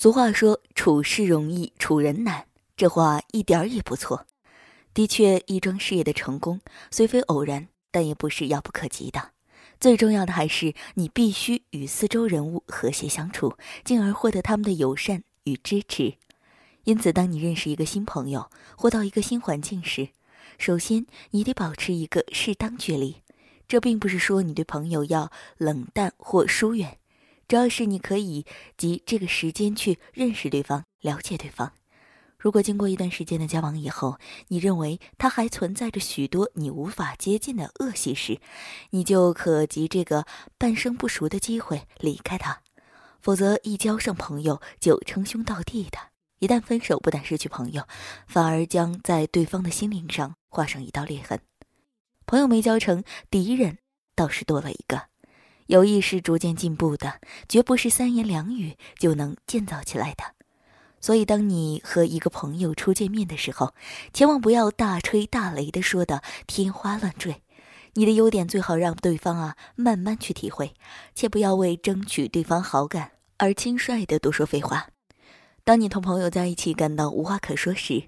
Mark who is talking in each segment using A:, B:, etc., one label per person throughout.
A: 俗话说“处事容易，处人难”，这话一点儿也不错。的确，一桩事业的成功虽非偶然，但也不是遥不可及的。最重要的还是你必须与四周人物和谐相处，进而获得他们的友善与支持。因此，当你认识一个新朋友或到一个新环境时，首先你得保持一个适当距离。这并不是说你对朋友要冷淡或疏远。主要是你可以及这个时间去认识对方、了解对方。如果经过一段时间的交往以后，你认为他还存在着许多你无法接近的恶习时，你就可及这个半生不熟的机会离开他。否则，一交上朋友就称兄道弟的，一旦分手，不但失去朋友，反而将在对方的心灵上画上一道裂痕。朋友没交成，敌人倒是多了一个。友谊是逐渐进步的，绝不是三言两语就能建造起来的。所以，当你和一个朋友初见面的时候，千万不要大吹大擂的说的天花乱坠。你的优点最好让对方啊慢慢去体会，切不要为争取对方好感而轻率的多说废话。当你同朋友在一起感到无话可说时，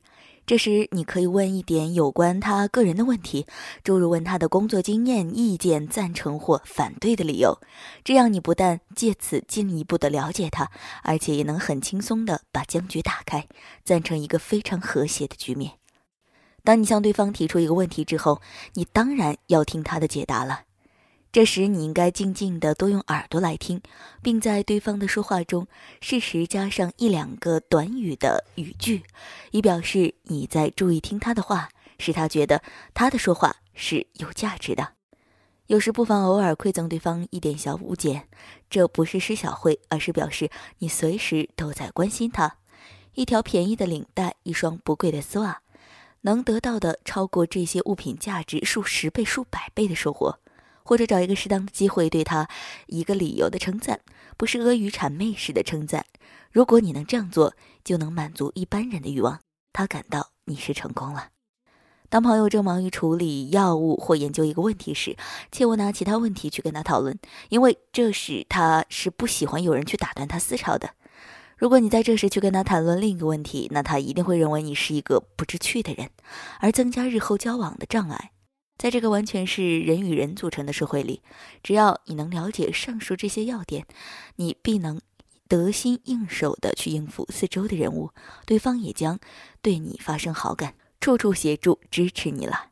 A: 这时，你可以问一点有关他个人的问题，诸如问他的工作经验、意见、赞成或反对的理由。这样，你不但借此进一步的了解他，而且也能很轻松的把僵局打开，赞成一个非常和谐的局面。当你向对方提出一个问题之后，你当然要听他的解答了。这时，你应该静静的多用耳朵来听，并在对方的说话中适时加上一两个短语的语句，以表示你在注意听他的话，使他觉得他的说话是有价值的。有时不妨偶尔馈赠对方一点小物件，这不是施小惠，而是表示你随时都在关心他。一条便宜的领带，一双不贵的丝袜，能得到的超过这些物品价值数十倍、数百倍的收获。或者找一个适当的机会对他一个理由的称赞，不是阿谀谄媚式的称赞。如果你能这样做，就能满足一般人的欲望，他感到你是成功了。当朋友正忙于处理药物或研究一个问题时，切勿拿其他问题去跟他讨论，因为这时他是不喜欢有人去打断他思潮的。如果你在这时去跟他谈论另一个问题，那他一定会认为你是一个不知趣的人，而增加日后交往的障碍。在这个完全是人与人组成的社会里，只要你能了解上述这些要点，你必能得心应手的去应付四周的人物，对方也将对你发生好感，处处协助支持你了。